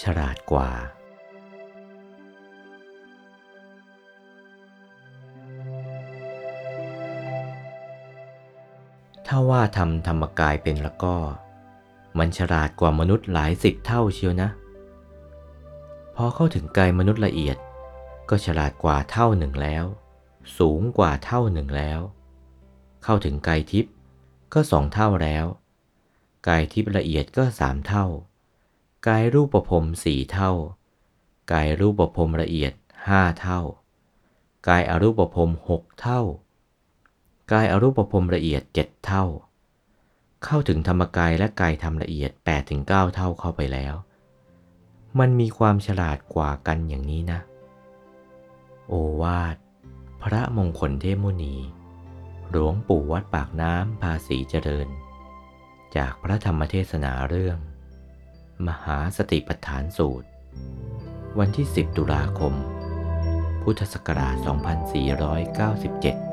ฉลาดกว่า ถ้าว่าทำธรรมกายเป็นแล้วก็ มันฉลาดกว่ามนุษย์หลายสิบเท่าเชียวนะ พอเข้าถึงกายมนุษย์ละเอียด ก็ฉลาดกว่าเท่าหนึ่งแล้ว สูงกว่าเท่าหนึ่งแล้ว เข้าถึงกายทิพย์ก็สองเท่าแล้ว กายทิพย์ละเอียดก็สามเท่า กายรูปประพรมสี่เท่า กายรูปประพรมละเอียดห้าเท่า กายอรูปประพรมหกเท่า กายอรูปประพรมละเอียดเจ็ดเท่า เข้าถึงธรรมกายและกายธรรมละเอียด8ปดถึงเเท่าเข้าไปแล้ว มันมีความฉลาดกว่ากันอย่างนี้นะ โอวาท พระมงคลเทมุนี หลวงปู่วัดปากน้ำภาษีเจริญ จากพระธรรมเทศนาเรื่อง มหาสติปัฏฐานสูตร วันที่ 10 ตุลาคม พุทธศักราช 2497